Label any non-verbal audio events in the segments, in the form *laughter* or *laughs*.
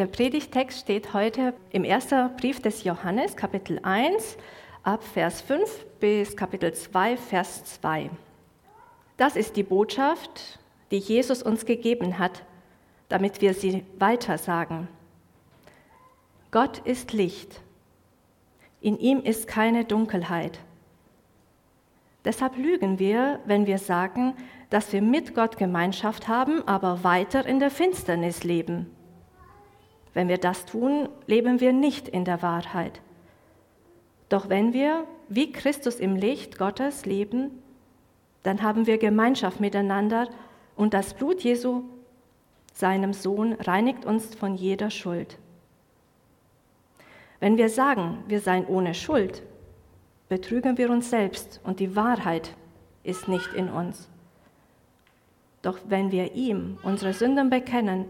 Der Predigtext steht heute im ersten Brief des Johannes, Kapitel 1, ab Vers 5 bis Kapitel 2, Vers 2. Das ist die Botschaft, die Jesus uns gegeben hat, damit wir sie weitersagen. Gott ist Licht. In ihm ist keine Dunkelheit. Deshalb lügen wir, wenn wir sagen, dass wir mit Gott Gemeinschaft haben, aber weiter in der Finsternis leben. Wenn wir das tun, leben wir nicht in der Wahrheit. Doch wenn wir, wie Christus im Licht Gottes, leben, dann haben wir Gemeinschaft miteinander und das Blut Jesu, seinem Sohn, reinigt uns von jeder Schuld. Wenn wir sagen, wir seien ohne Schuld, betrügen wir uns selbst und die Wahrheit ist nicht in uns. Doch wenn wir ihm unsere Sünden bekennen,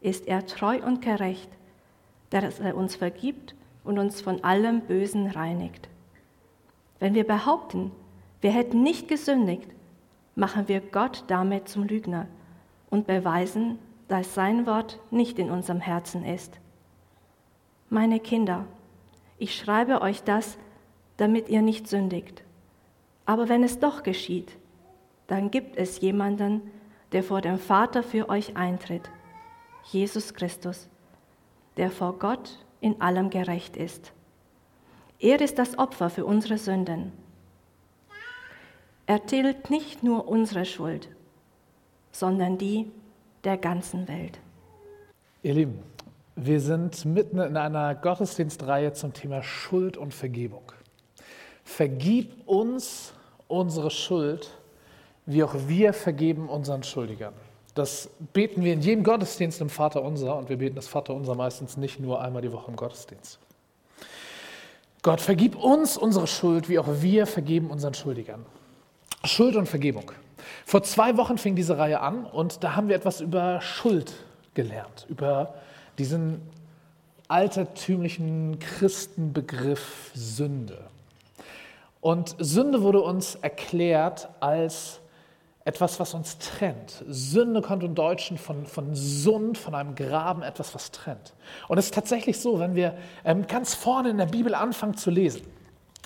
ist er treu und gerecht, dass er uns vergibt und uns von allem Bösen reinigt. Wenn wir behaupten, wir hätten nicht gesündigt, machen wir Gott damit zum Lügner und beweisen, dass sein Wort nicht in unserem Herzen ist. Meine Kinder, ich schreibe euch das, damit ihr nicht sündigt. Aber wenn es doch geschieht, dann gibt es jemanden, der vor dem Vater für euch eintritt, Jesus Christus, der vor Gott in allem gerecht ist. Er ist das Opfer für unsere Sünden. Er tilgt nicht nur unsere Schuld, sondern die der ganzen Welt. Ihr Lieben, wir sind mitten in einer Gottesdienstreihe zum Thema Schuld und Vergebung. Vergib uns unsere Schuld, wie auch wir vergeben unseren Schuldigern. Das beten wir in jedem Gottesdienst im Vater Unser und wir beten das Vater Unser meistens nicht nur einmal die Woche im Gottesdienst. Gott, vergib uns unsere Schuld, wie auch wir vergeben unseren Schuldigern. Schuld und Vergebung. Vor zwei Wochen fing diese Reihe an und da haben wir etwas über Schuld gelernt, über diesen altertümlichen Christenbegriff Sünde. Und Sünde wurde uns erklärt als etwas, was uns trennt. Sünde kommt im Deutschen von, von Sund, von einem Graben, etwas, was trennt. Und es ist tatsächlich so, wenn wir ähm, ganz vorne in der Bibel anfangen zu lesen,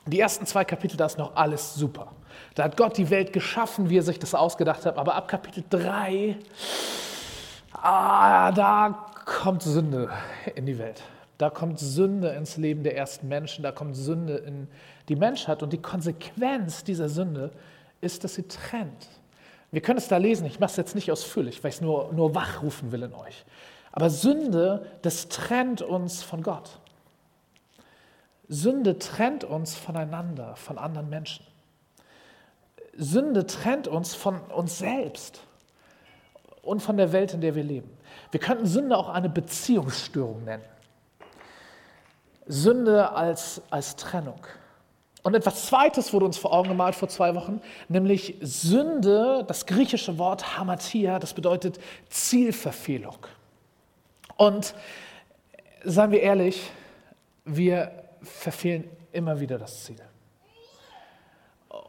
die ersten zwei Kapitel, da ist noch alles super. Da hat Gott die Welt geschaffen, wie er sich das ausgedacht hat. Aber ab Kapitel 3, ah, da kommt Sünde in die Welt. Da kommt Sünde ins Leben der ersten Menschen. Da kommt Sünde in die Menschheit. Und die Konsequenz dieser Sünde ist, dass sie trennt. Wir können es da lesen, ich mache es jetzt nicht ausführlich, weil ich es nur, nur wachrufen will in euch. Aber Sünde, das trennt uns von Gott. Sünde trennt uns voneinander, von anderen Menschen. Sünde trennt uns von uns selbst und von der Welt, in der wir leben. Wir könnten Sünde auch eine Beziehungsstörung nennen. Sünde als, als Trennung. Und etwas Zweites wurde uns vor Augen gemalt vor zwei Wochen, nämlich Sünde, das griechische Wort Hamatia, das bedeutet Zielverfehlung. Und seien wir ehrlich, wir verfehlen immer wieder das Ziel.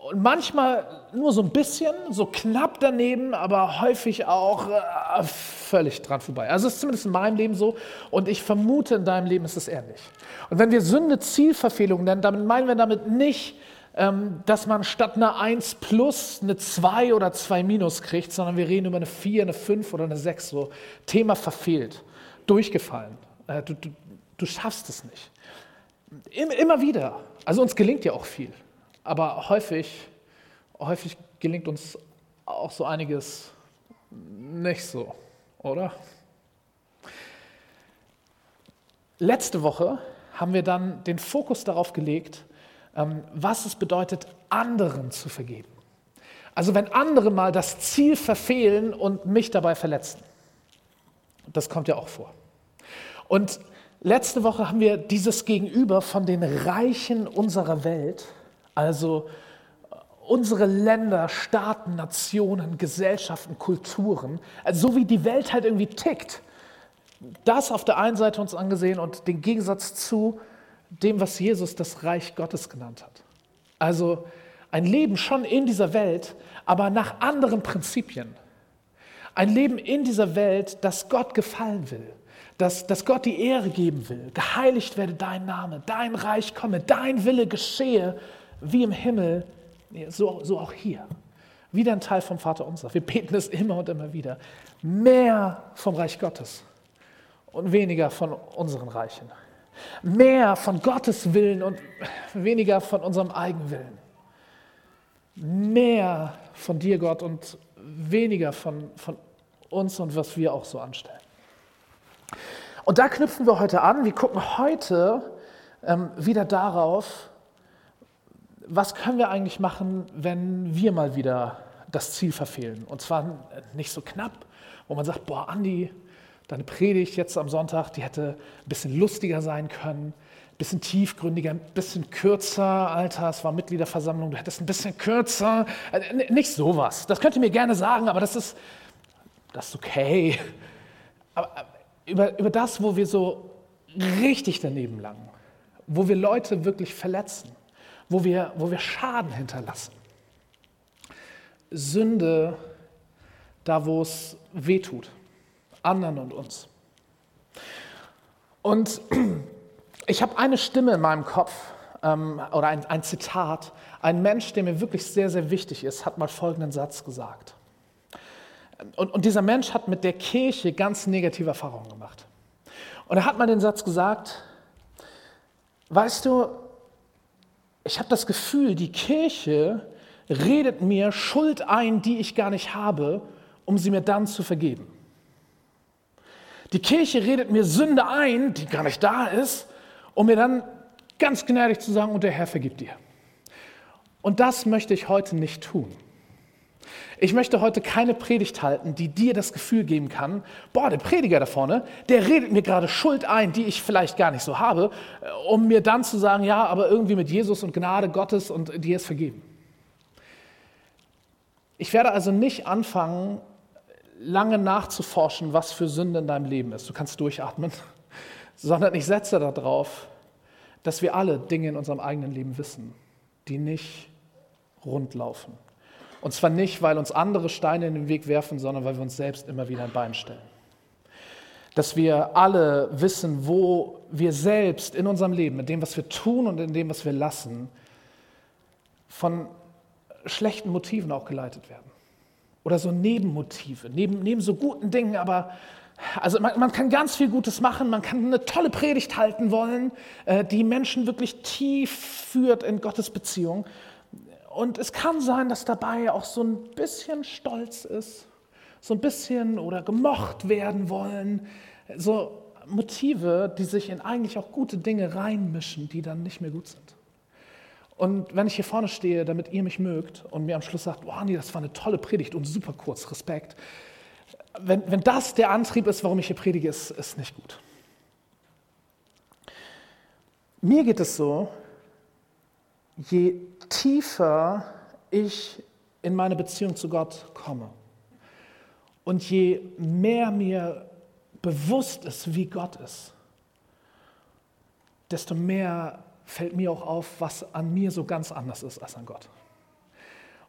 Und manchmal nur so ein bisschen, so knapp daneben, aber häufig auch äh, völlig dran vorbei. Also es ist zumindest in meinem Leben so und ich vermute, in deinem Leben ist es ähnlich. Und wenn wir Sünde Zielverfehlung nennen, dann meinen wir damit nicht, ähm, dass man statt einer 1 plus eine 2 oder 2 minus kriegt, sondern wir reden über eine 4, eine 5 oder eine 6. So Thema verfehlt, durchgefallen. Äh, du, du, du schaffst es nicht. Immer wieder. Also uns gelingt ja auch viel. Aber häufig, häufig gelingt uns auch so einiges nicht so, oder? Letzte Woche haben wir dann den Fokus darauf gelegt, ähm, was es bedeutet, anderen zu vergeben. Also wenn andere mal das Ziel verfehlen und mich dabei verletzen. Das kommt ja auch vor. Und letzte Woche haben wir dieses Gegenüber von den Reichen unserer Welt also unsere Länder, Staaten, Nationen, Gesellschaften, Kulturen, also so wie die Welt halt irgendwie tickt, das auf der einen Seite uns angesehen und den Gegensatz zu dem, was Jesus das Reich Gottes genannt hat. Also ein Leben schon in dieser Welt, aber nach anderen Prinzipien. Ein Leben in dieser Welt, das Gott gefallen will, dass, dass Gott die Ehre geben will. Geheiligt werde dein Name, dein Reich komme, dein Wille geschehe, wie im Himmel, so, so auch hier. Wieder ein Teil vom Vater unser. Wir beten es immer und immer wieder. Mehr vom Reich Gottes und weniger von unseren Reichen. Mehr von Gottes Willen und weniger von unserem Eigenwillen. Mehr von dir, Gott, und weniger von, von uns und was wir auch so anstellen. Und da knüpfen wir heute an. Wir gucken heute ähm, wieder darauf, was können wir eigentlich machen, wenn wir mal wieder das Ziel verfehlen. Und zwar nicht so knapp, wo man sagt, boah, Andi, deine Predigt jetzt am Sonntag, die hätte ein bisschen lustiger sein können, ein bisschen tiefgründiger, ein bisschen kürzer. Alter, es war Mitgliederversammlung, du hättest ein bisschen kürzer. Äh, nicht sowas. Das könnt ihr mir gerne sagen, aber das ist, das ist okay. Aber über, über das, wo wir so richtig daneben langen, wo wir Leute wirklich verletzen, wo wir, wo wir Schaden hinterlassen. Sünde da, wo es weh tut, anderen und uns. Und *clears throat* ich habe eine Stimme in meinem Kopf ähm, oder ein, ein Zitat. Ein Mensch, der mir wirklich sehr, sehr wichtig ist, hat mal folgenden Satz gesagt. Und, und dieser Mensch hat mit der Kirche ganz negative Erfahrungen gemacht. Und er hat mal den Satz gesagt, weißt du, ich habe das Gefühl, die Kirche redet mir Schuld ein, die ich gar nicht habe, um sie mir dann zu vergeben. Die Kirche redet mir Sünde ein, die gar nicht da ist, um mir dann ganz gnädig zu sagen, und der Herr vergibt dir. Und das möchte ich heute nicht tun. Ich möchte heute keine Predigt halten, die dir das Gefühl geben kann, boah, der Prediger da vorne, der redet mir gerade Schuld ein, die ich vielleicht gar nicht so habe, äh, um mir dann zu sagen, ja, aber irgendwie mit Jesus und Gnade Gottes und dir ist vergeben. Ich werde also nicht anfangen, lange nachzuforschen, was für Sünde in deinem Leben ist. Du kannst durchatmen, *laughs* sondern ich setze darauf, dass wir alle Dinge in unserem eigenen Leben wissen, die nicht rund laufen. Und zwar nicht, weil uns andere Steine in den Weg werfen, sondern weil wir uns selbst immer wieder ein Bein stellen. Dass wir alle wissen, wo wir selbst in unserem Leben, in dem, was wir tun und in dem, was wir lassen, von schlechten Motiven auch geleitet werden. Oder so Nebenmotive, neben, neben so guten Dingen, aber also man, man, kann ganz viel Gutes machen, man kann eine tolle Predigt halten wollen, äh, die Menschen wirklich tief führt in Gottes Beziehung. Und es kann sein, dass dabei auch so ein bisschen Stolz ist, so ein bisschen oder gemocht werden wollen, so Motive, die sich in eigentlich auch gute Dinge reinmischen, die dann nicht mehr gut sind. Und wenn ich hier vorne stehe, damit ihr mich mögt und mir am Schluss sagt, wow, nee, das war eine tolle Predigt und super kurz, Respekt. Wenn, wenn das der Antrieb ist, warum ich hier predige, ist, ist nicht gut. Mir geht es so, je tiefer ich in meine Beziehung zu Gott komme und je mehr mir bewusst ist, wie Gott ist, desto mehr fällt mir auch auf, was an mir so ganz anders ist als an Gott.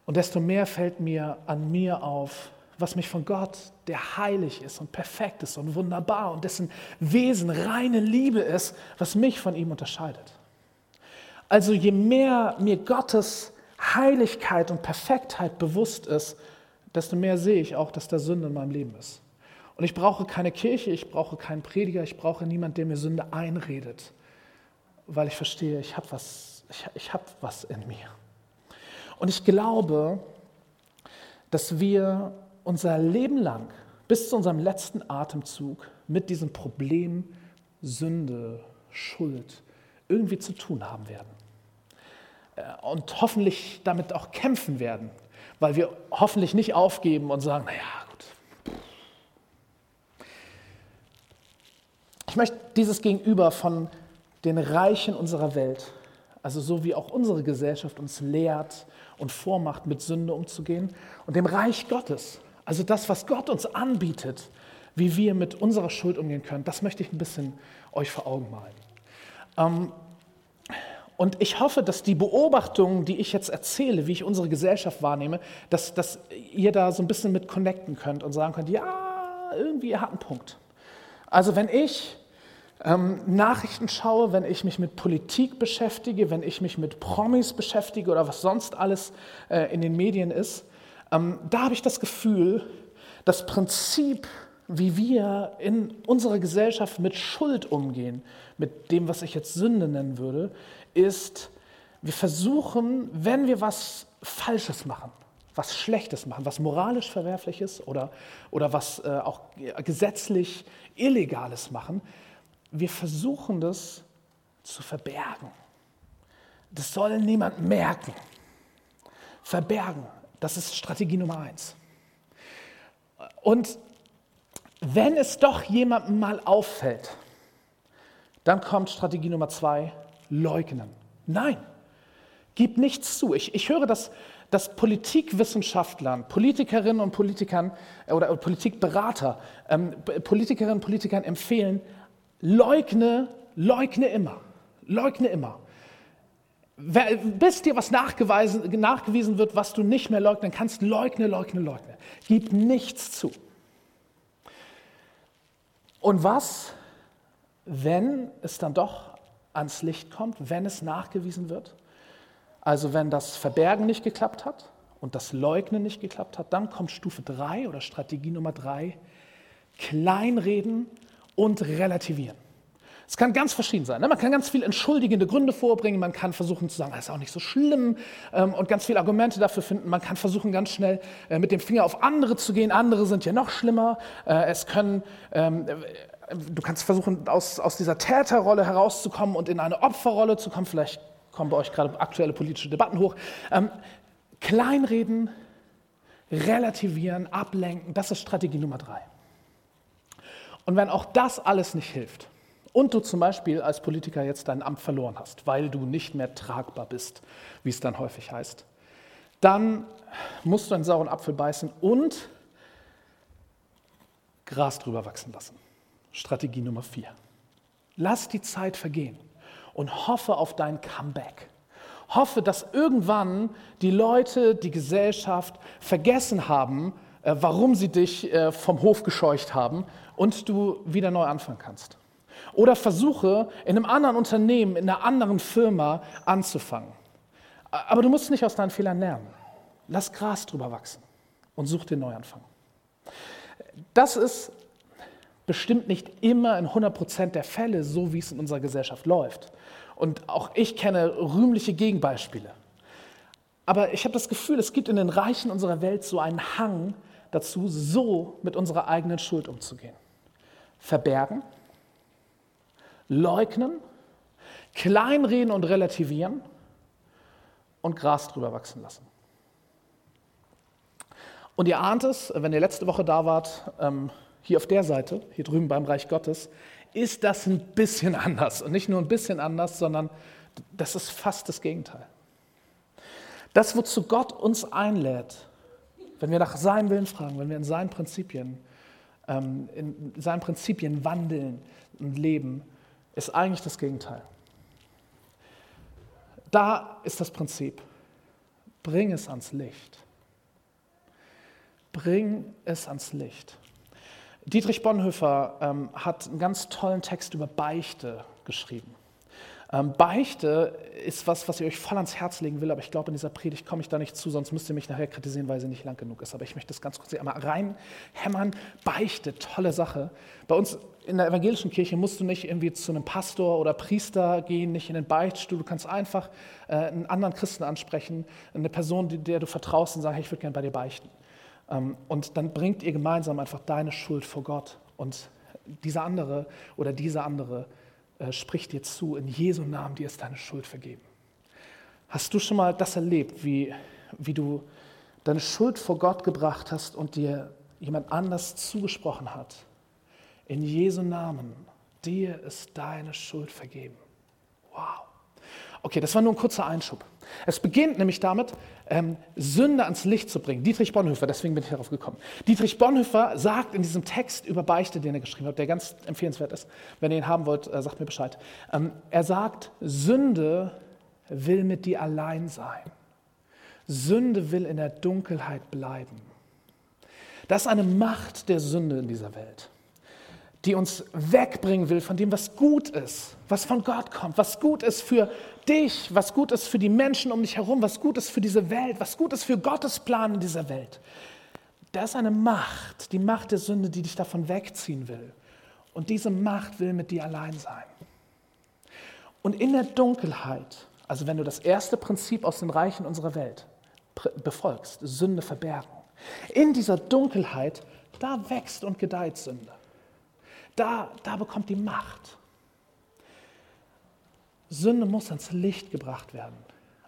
Und desto mehr fällt mir an mir auf, was mich von Gott, der heilig ist und perfekt ist und wunderbar und dessen Wesen reine Liebe ist, was mich von ihm unterscheidet. Also je mehr mir Gottes Heiligkeit und Perfektheit bewusst ist, desto mehr sehe ich auch, dass da Sünde in meinem Leben ist. Und ich brauche keine Kirche, ich brauche keinen Prediger, ich brauche niemanden, der mir Sünde einredet, weil ich verstehe, ich habe was, ich, ich hab was in mir. Und ich glaube, dass wir unser Leben lang bis zu unserem letzten Atemzug mit diesem Problem Sünde, Schuld irgendwie zu tun haben werden. Äh, und hoffentlich damit auch kämpfen werden, weil wir hoffentlich nicht aufgeben und sagen, naja, gut. Ich möchte dieses Gegenüber von den Reichen unserer Welt, also so wie auch unsere Gesellschaft uns lehrt und vormacht, mit Sünde umzugehen, und dem Reich Gottes, also das, was Gott uns anbietet, wie wir mit unserer Schuld umgehen können, das möchte ich ein bisschen euch vor Augen malen. Ähm, und ich hoffe, dass die Beobachtungen, die ich jetzt erzähle, wie ich unsere Gesellschaft wahrnehme, dass, dass ihr da so ein bisschen mit connecten könnt und sagen könnt, ja, irgendwie, ihr habt einen Punkt. Also wenn ich ähm, Nachrichten schaue, wenn ich mich mit Politik beschäftige, wenn ich mich mit Promis beschäftige oder was sonst alles äh, in den Medien ist, ähm, da habe ich das Gefühl, das Prinzip, wie wir in unserer Gesellschaft mit Schuld umgehen, mit dem, was ich jetzt Sünde nennen würde, ist, wir versuchen, wenn wir was Falsches machen, was Schlechtes machen, was moralisch Verwerfliches oder, oder was äh, auch gesetzlich Illegales machen, wir versuchen das zu verbergen. Das soll niemand merken. Verbergen, das ist Strategie Nummer eins. Und wenn es doch jemandem mal auffällt, dann kommt Strategie Nummer zwei, leugnen. Nein, gib nichts zu. Ich, ich höre das dass Politikwissenschaftlern, Politikerinnen und Politikern äh, oder Politikberater, ähm, Politikerinnen und Politikern empfehlen, leugne, leugne immer, leugne immer. Bis dir was nachgewiesen wird, was du nicht mehr leugnen kannst, leugne, leugne, leugne. Gib nichts zu. Und was, wenn es dann doch ans Licht kommt, wenn es nachgewiesen wird? Also wenn das Verbergen nicht geklappt hat und das Leugnen nicht geklappt hat, dann kommt Stufe 3 oder Strategie Nummer 3, kleinreden und relativieren. Es kann ganz verschieden sein. Ne? Man kann ganz viel entschuldigende Gründe vorbringen, man kann versuchen zu sagen, das ist auch nicht so schlimm ähm, und ganz viele Argumente dafür finden. Man kann versuchen, ganz schnell äh, mit dem Finger auf andere zu gehen. Andere sind ja noch schlimmer. Äh, es können, ähm, du kannst versuchen, aus, aus dieser Täterrolle herauszukommen und in eine Opferrolle zu kommen. Vielleicht kommen bei euch gerade aktuelle politische Debatten hoch. Ähm, kleinreden, relativieren, ablenken, das ist Strategie Nummer drei. Und wenn auch das alles nicht hilft und du zum Beispiel als Politiker jetzt dein Amt verloren hast, weil du nicht mehr tragbar bist, wie es dann häufig heißt, dann musst du einen sauren Apfel beißen und Gras drüber wachsen lassen. Strategie Nummer vier. Lass die Zeit vergehen und hoffe auf dein Comeback. Hoffe, dass irgendwann die Leute, die Gesellschaft vergessen haben, äh, warum sie dich äh, vom Hof gescheucht haben und du wieder neu anfangen kannst. Oder versuche, in einem anderen Unternehmen, in einer anderen Firma anzufangen. Aber du musst nicht aus deinen Fehlern lernen. Lass Gras drüber wachsen und such den Neuanfang. Das ist bestimmt nicht immer in 100% der Fälle so, wie es in unserer Gesellschaft läuft. Und auch ich kenne rühmliche Gegenbeispiele. Aber ich habe das Gefühl, es gibt in den Reichen unserer Welt so einen Hang dazu, so mit unserer eigenen Schuld umzugehen. Verbergen, leugnen, kleinreden und relativieren und Gras drüber wachsen lassen. Und ihr ahnt es, wenn ihr letzte Woche da wart, ähm, hier auf der Seite, hier drüben beim Reich Gottes, ist das ein bisschen anders. Und nicht nur ein bisschen anders, sondern das ist fast das Gegenteil. Das, wozu Gott uns einlädt, wenn wir nach seinem Willen fragen, wenn wir in seinen Prinzipien, ähm, in seinen Prinzipien wandeln und leben, ist eigentlich das Gegenteil. Da ist das Prinzip, bring es ans Licht. Bring es ans Licht. Dietrich Bonhoeffer ähm, hat einen ganz tollen Text über Beichte geschrieben. Ähm, Beichte ist was, was ich euch voll ans Herz legen will, aber ich glaube, in dieser Predigt komme ich da nicht zu, sonst müsst ihr mich nachher kritisieren, weil sie nicht lang genug ist. Aber ich möchte das ganz kurz hier einmal reinhämmern. Beichte, tolle Sache. Bei uns in der evangelischen Kirche musst du nicht irgendwie zu einem Pastor oder Priester gehen, nicht in den Beichtstuhl. Du kannst einfach äh, einen anderen Christen ansprechen, eine Person, der du vertraust und sagen, hey, ich würde gerne bei dir beichten. Ähm, und dann bringt ihr gemeinsam einfach deine Schuld vor Gott. Und dieser andere oder diese andere äh, spricht dir zu, in Jesu Namen, dir ist deine Schuld vergeben. Hast du schon mal das erlebt, wie, wie du deine Schuld vor Gott gebracht hast und dir jemand anders zugesprochen hat? In Jesu Namen, dir ist deine Schuld vergeben. Wow. Okay, das war nur ein kurzer Einschub. Es beginnt nämlich damit, ähm, Sünde ans Licht zu bringen. Dietrich Bonhoeffer, deswegen bin ich darauf gekommen. Dietrich Bonhoeffer sagt in diesem Text über Beichte, den er geschrieben hat, der ganz empfehlenswert ist, wenn ihr ihn haben wollt, äh, sagt mir Bescheid. Ähm, er sagt, Sünde will mit dir allein sein. Sünde will in der Dunkelheit bleiben. Das ist eine Macht der Sünde in dieser Welt. Die uns wegbringen will von dem, was gut ist, was von Gott kommt, was gut ist für dich, was gut ist für die Menschen um dich herum, was gut ist für diese Welt, was gut ist für Gottes Plan in dieser Welt. Da ist eine Macht, die Macht der Sünde, die dich davon wegziehen will. Und diese Macht will mit dir allein sein. Und in der Dunkelheit, also wenn du das erste Prinzip aus den Reichen unserer Welt befolgst, Sünde verbergen, in dieser Dunkelheit, da wächst und gedeiht Sünde. Da, da bekommt die Macht. Sünde muss ans Licht gebracht werden,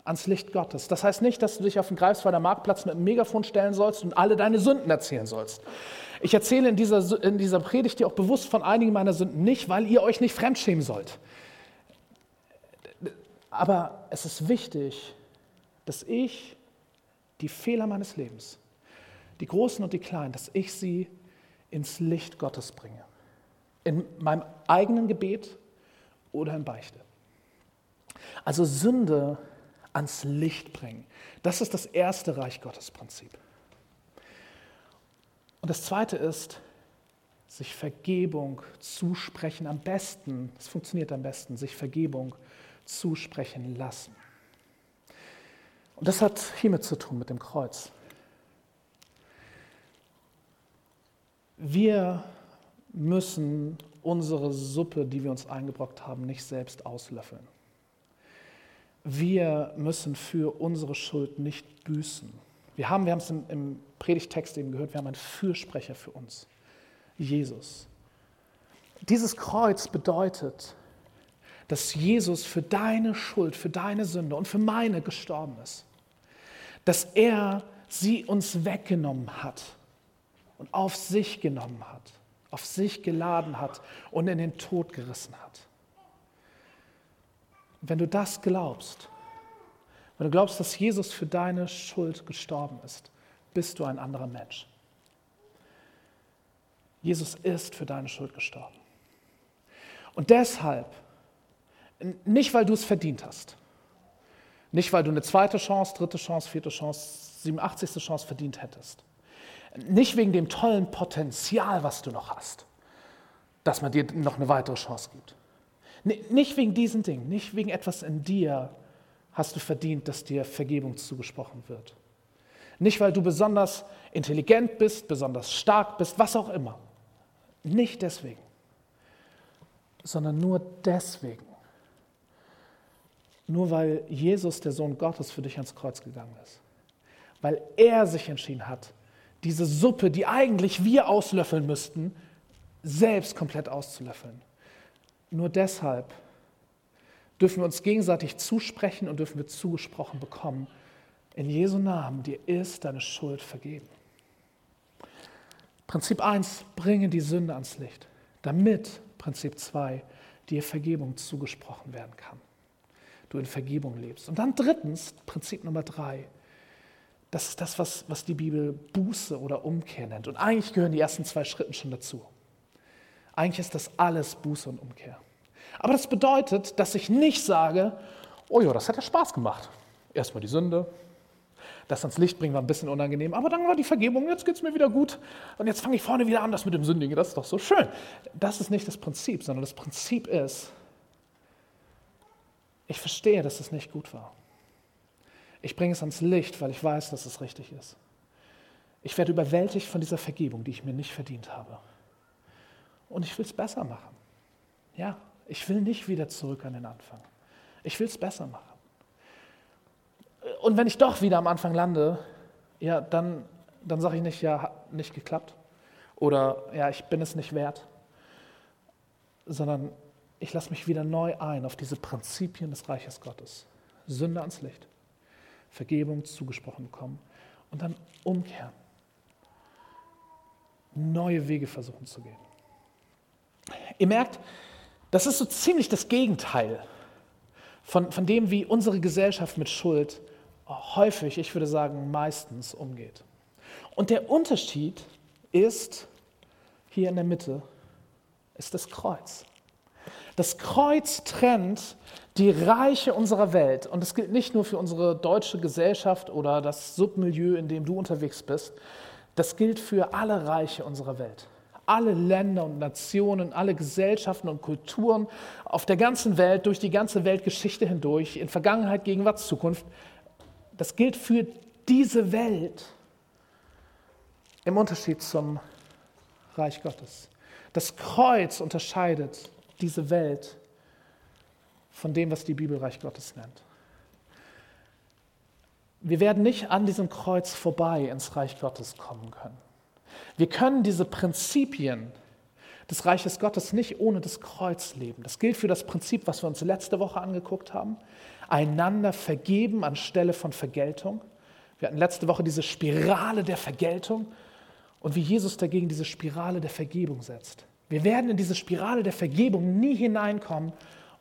ans Licht Gottes. Das heißt nicht, dass du dich auf den Greifswalder Marktplatz mit einem Megafon stellen sollst und alle deine Sünden erzählen sollst. Ich erzähle in dieser, in dieser Predigt dir auch bewusst von einigen meiner Sünden nicht, weil ihr euch nicht fremdschämen sollt. Aber es ist wichtig, dass ich die Fehler meines Lebens, die großen und die kleinen, dass ich sie ins Licht Gottes bringe. In meinem eigenen Gebet oder in Beichte. Also Sünde ans Licht bringen. Das ist das erste Reich Gottes Prinzip. Und das zweite ist, sich Vergebung zusprechen am besten, es funktioniert am besten, sich Vergebung zusprechen lassen. Und das hat hiermit zu tun mit dem Kreuz. Wir müssen unsere Suppe, die wir uns eingebrockt haben, nicht selbst auslöffeln. Wir müssen für unsere Schuld nicht büßen. Wir haben, wir haben es im, im Predigtext eben gehört, wir haben einen Fürsprecher für uns, Jesus. Dieses Kreuz bedeutet, dass Jesus für deine Schuld, für deine Sünde und für meine gestorben ist. Dass er sie uns weggenommen hat und auf sich genommen hat, auf sich geladen hat und in den Tod gerissen hat. Wenn du das glaubst, wenn du glaubst, dass Jesus für deine Schuld gestorben ist, bist du ein anderer Mensch. Jesus ist für deine Schuld gestorben. Und deshalb nicht, weil du es verdient hast. Nicht, weil du eine zweite Chance, dritte Chance, vierte Chance, 87. Chance verdient hättest. Nicht wegen dem tollen Potenzial, was du noch hast, dass man dir noch eine weitere Chance gibt. Nicht wegen diesen Dingen, nicht wegen etwas in dir hast du verdient, dass dir Vergebung zugesprochen wird. Nicht, weil du besonders intelligent bist, besonders stark bist, was auch immer. Nicht deswegen, sondern nur deswegen, nur weil Jesus, der Sohn Gottes, für dich ans Kreuz gegangen ist. Weil er sich entschieden hat, diese Suppe, die eigentlich wir auslöffeln müssten, selbst komplett auszulöffeln. Nur deshalb dürfen wir uns gegenseitig zusprechen und dürfen wir zugesprochen bekommen. In Jesu Namen, dir ist deine Schuld vergeben. Prinzip 1, bringe die Sünde ans Licht, damit Prinzip 2, dir Vergebung zugesprochen werden kann du in Vergebung lebst. Und dann drittens, Prinzip Nummer drei, das ist das, was, was die Bibel Buße oder Umkehr nennt. Und eigentlich gehören die ersten zwei Schritte schon dazu. Eigentlich ist das alles Buße und Umkehr. Aber das bedeutet, dass ich nicht sage, oh ja, das hat ja Spaß gemacht. Erstmal die Sünde, das ans Licht bringen war ein bisschen unangenehm, aber dann war die Vergebung, jetzt geht es mir wieder gut und jetzt fange ich vorne wieder an, das mit dem Sündigen, das ist doch so schön. Das ist nicht das Prinzip, sondern das Prinzip ist, ich verstehe, dass es nicht gut war. Ich bringe es ans Licht, weil ich weiß, dass es richtig ist. Ich werde überwältigt von dieser Vergebung, die ich mir nicht verdient habe. Und ich will es besser machen. Ja, ich will nicht wieder zurück an den Anfang. Ich will es besser machen. Und wenn ich doch wieder am Anfang lande, ja, dann, dann sage ich nicht, ja, hat nicht geklappt. Oder ja, ich bin es nicht wert. Sondern ich lasse mich wieder neu ein auf diese Prinzipien des Reiches Gottes. Sünde ans Licht, Vergebung zugesprochen bekommen und dann umkehren. Neue Wege versuchen zu gehen. Ihr merkt, das ist so ziemlich das Gegenteil von, von dem, wie unsere Gesellschaft mit Schuld häufig, ich würde sagen meistens, umgeht. Und der Unterschied ist, hier in der Mitte, ist das Kreuz. Das Kreuz trennt die Reiche unserer Welt. Und das gilt nicht nur für unsere deutsche Gesellschaft oder das Submilieu, in dem du unterwegs bist. Das gilt für alle Reiche unserer Welt. alle Länder und Nationen, alle Gesellschaften und Kulturen auf der ganzen Welt, durch die ganze Weltgeschichte hindurch, in Vergangenheit, Gegenwart, Zukunft. Das gilt für diese Welt im Unterschied zum Reich Gottes. Das Kreuz unterscheidet diese Welt von dem, was die Bibel Reich Gottes nennt. Wir werden nicht an diesem Kreuz vorbei ins Reich Gottes kommen können. Wir können diese Prinzipien des Reiches Gottes nicht ohne das Kreuz leben. Das gilt für das Prinzip, was wir uns letzte Woche angeguckt haben. Einander vergeben anstelle von Vergeltung. Wir hatten letzte Woche diese Spirale der Vergeltung und wie Jesus dagegen diese Spirale der Vergebung setzt. Wir werden in diese Spirale der Vergebung nie hineinkommen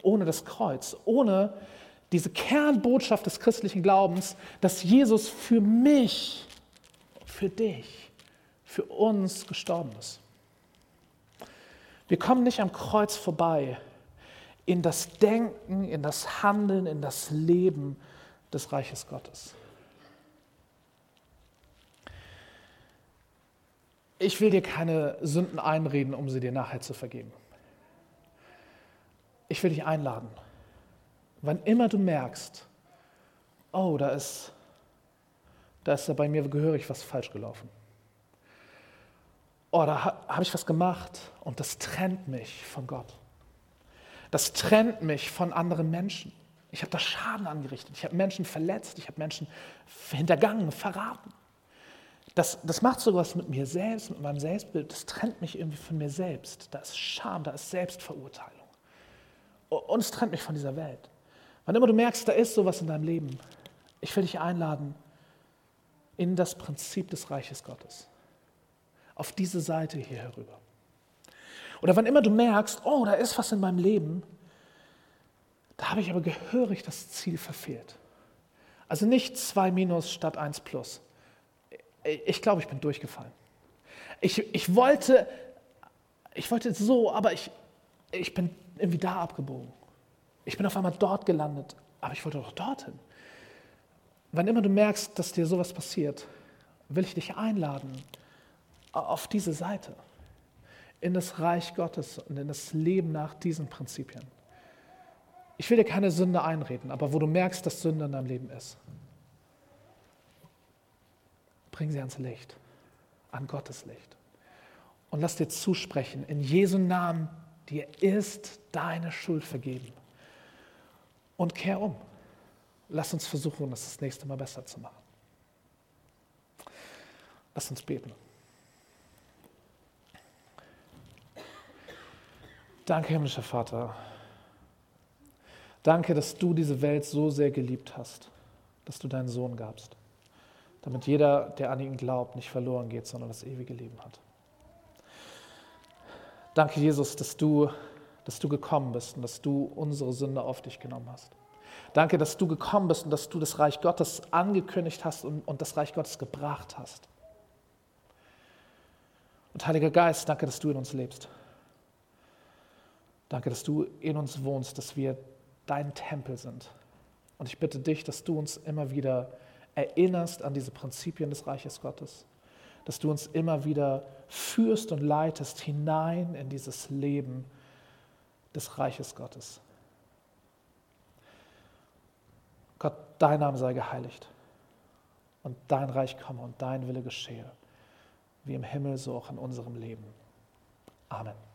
ohne das Kreuz, ohne diese Kernbotschaft des christlichen Glaubens, dass Jesus für mich, für dich, für uns gestorben ist. Wir kommen nicht am Kreuz vorbei in das Denken, in das Handeln, in das Leben des Reiches Gottes. Ich will dir keine Sünden einreden, um sie dir nachher zu vergeben. Ich will dich einladen, wann immer du merkst, oh, da ist, da ist bei mir gehörig was falsch gelaufen. Oh, da habe ich was gemacht und das trennt mich von Gott. Das trennt mich von anderen Menschen. Ich habe da Schaden angerichtet. Ich habe Menschen verletzt. Ich habe Menschen hintergangen, verraten. Das, das macht sogar was mit mir selbst, mit meinem Selbstbild. Das trennt mich irgendwie von mir selbst. Da ist Scham, da ist Selbstverurteilung. Und es trennt mich von dieser Welt. Wann immer du merkst, da ist sowas in deinem Leben, ich will dich einladen in das Prinzip des Reiches Gottes. Auf diese Seite hier herüber. Oder wann immer du merkst, oh, da ist was in meinem Leben, da habe ich aber gehörig das Ziel verfehlt. Also nicht 2 minus statt 1 plus ich glaube, ich bin durchgefallen. Ich, ich, wollte, ich wollte so, aber ich, ich bin irgendwie da abgebogen. Ich bin auf einmal dort gelandet, aber ich wollte doch dorthin. Wann immer du merkst, dass dir sowas passiert, will ich dich einladen auf diese Seite, in das Reich Gottes und in das Leben nach diesen Prinzipien. Ich will dir keine Sünde einreden, aber wo du merkst, dass Sünde in deinem Leben ist, Bring sie ans Licht, an Gottes Licht. Und lass dir zusprechen, in Jesu Namen, dir ist deine Schuld vergeben. Und kehr um. Lass uns versuchen, das das nächste Mal besser zu machen. Lass uns beten. Danke, himmlischer Vater. Danke, dass du diese Welt so sehr geliebt hast, dass du deinen Sohn gabst damit jeder, der an ihn glaubt, nicht verloren geht, sondern das ewige Leben hat. Danke, Jesus, dass du, dass du gekommen bist und dass du unsere Sünde auf dich genommen hast. Danke, dass du gekommen bist und dass du das Reich Gottes angekündigt hast und, und das Reich Gottes gebracht hast. Und Heiliger Geist, danke, dass du in uns lebst. Danke, dass du in uns wohnst, dass wir dein Tempel sind. Und ich bitte dich, dass du uns immer wieder erinnerst an diese Prinzipien des Reiches Gottes, dass du uns immer wieder führst und leitest hinein in dieses Leben des Reiches Gottes. Gott, dein Name sei geheiligt und dein Reich komme und dein Wille geschehe, wie im Himmel so auch in unserem Leben. Amen.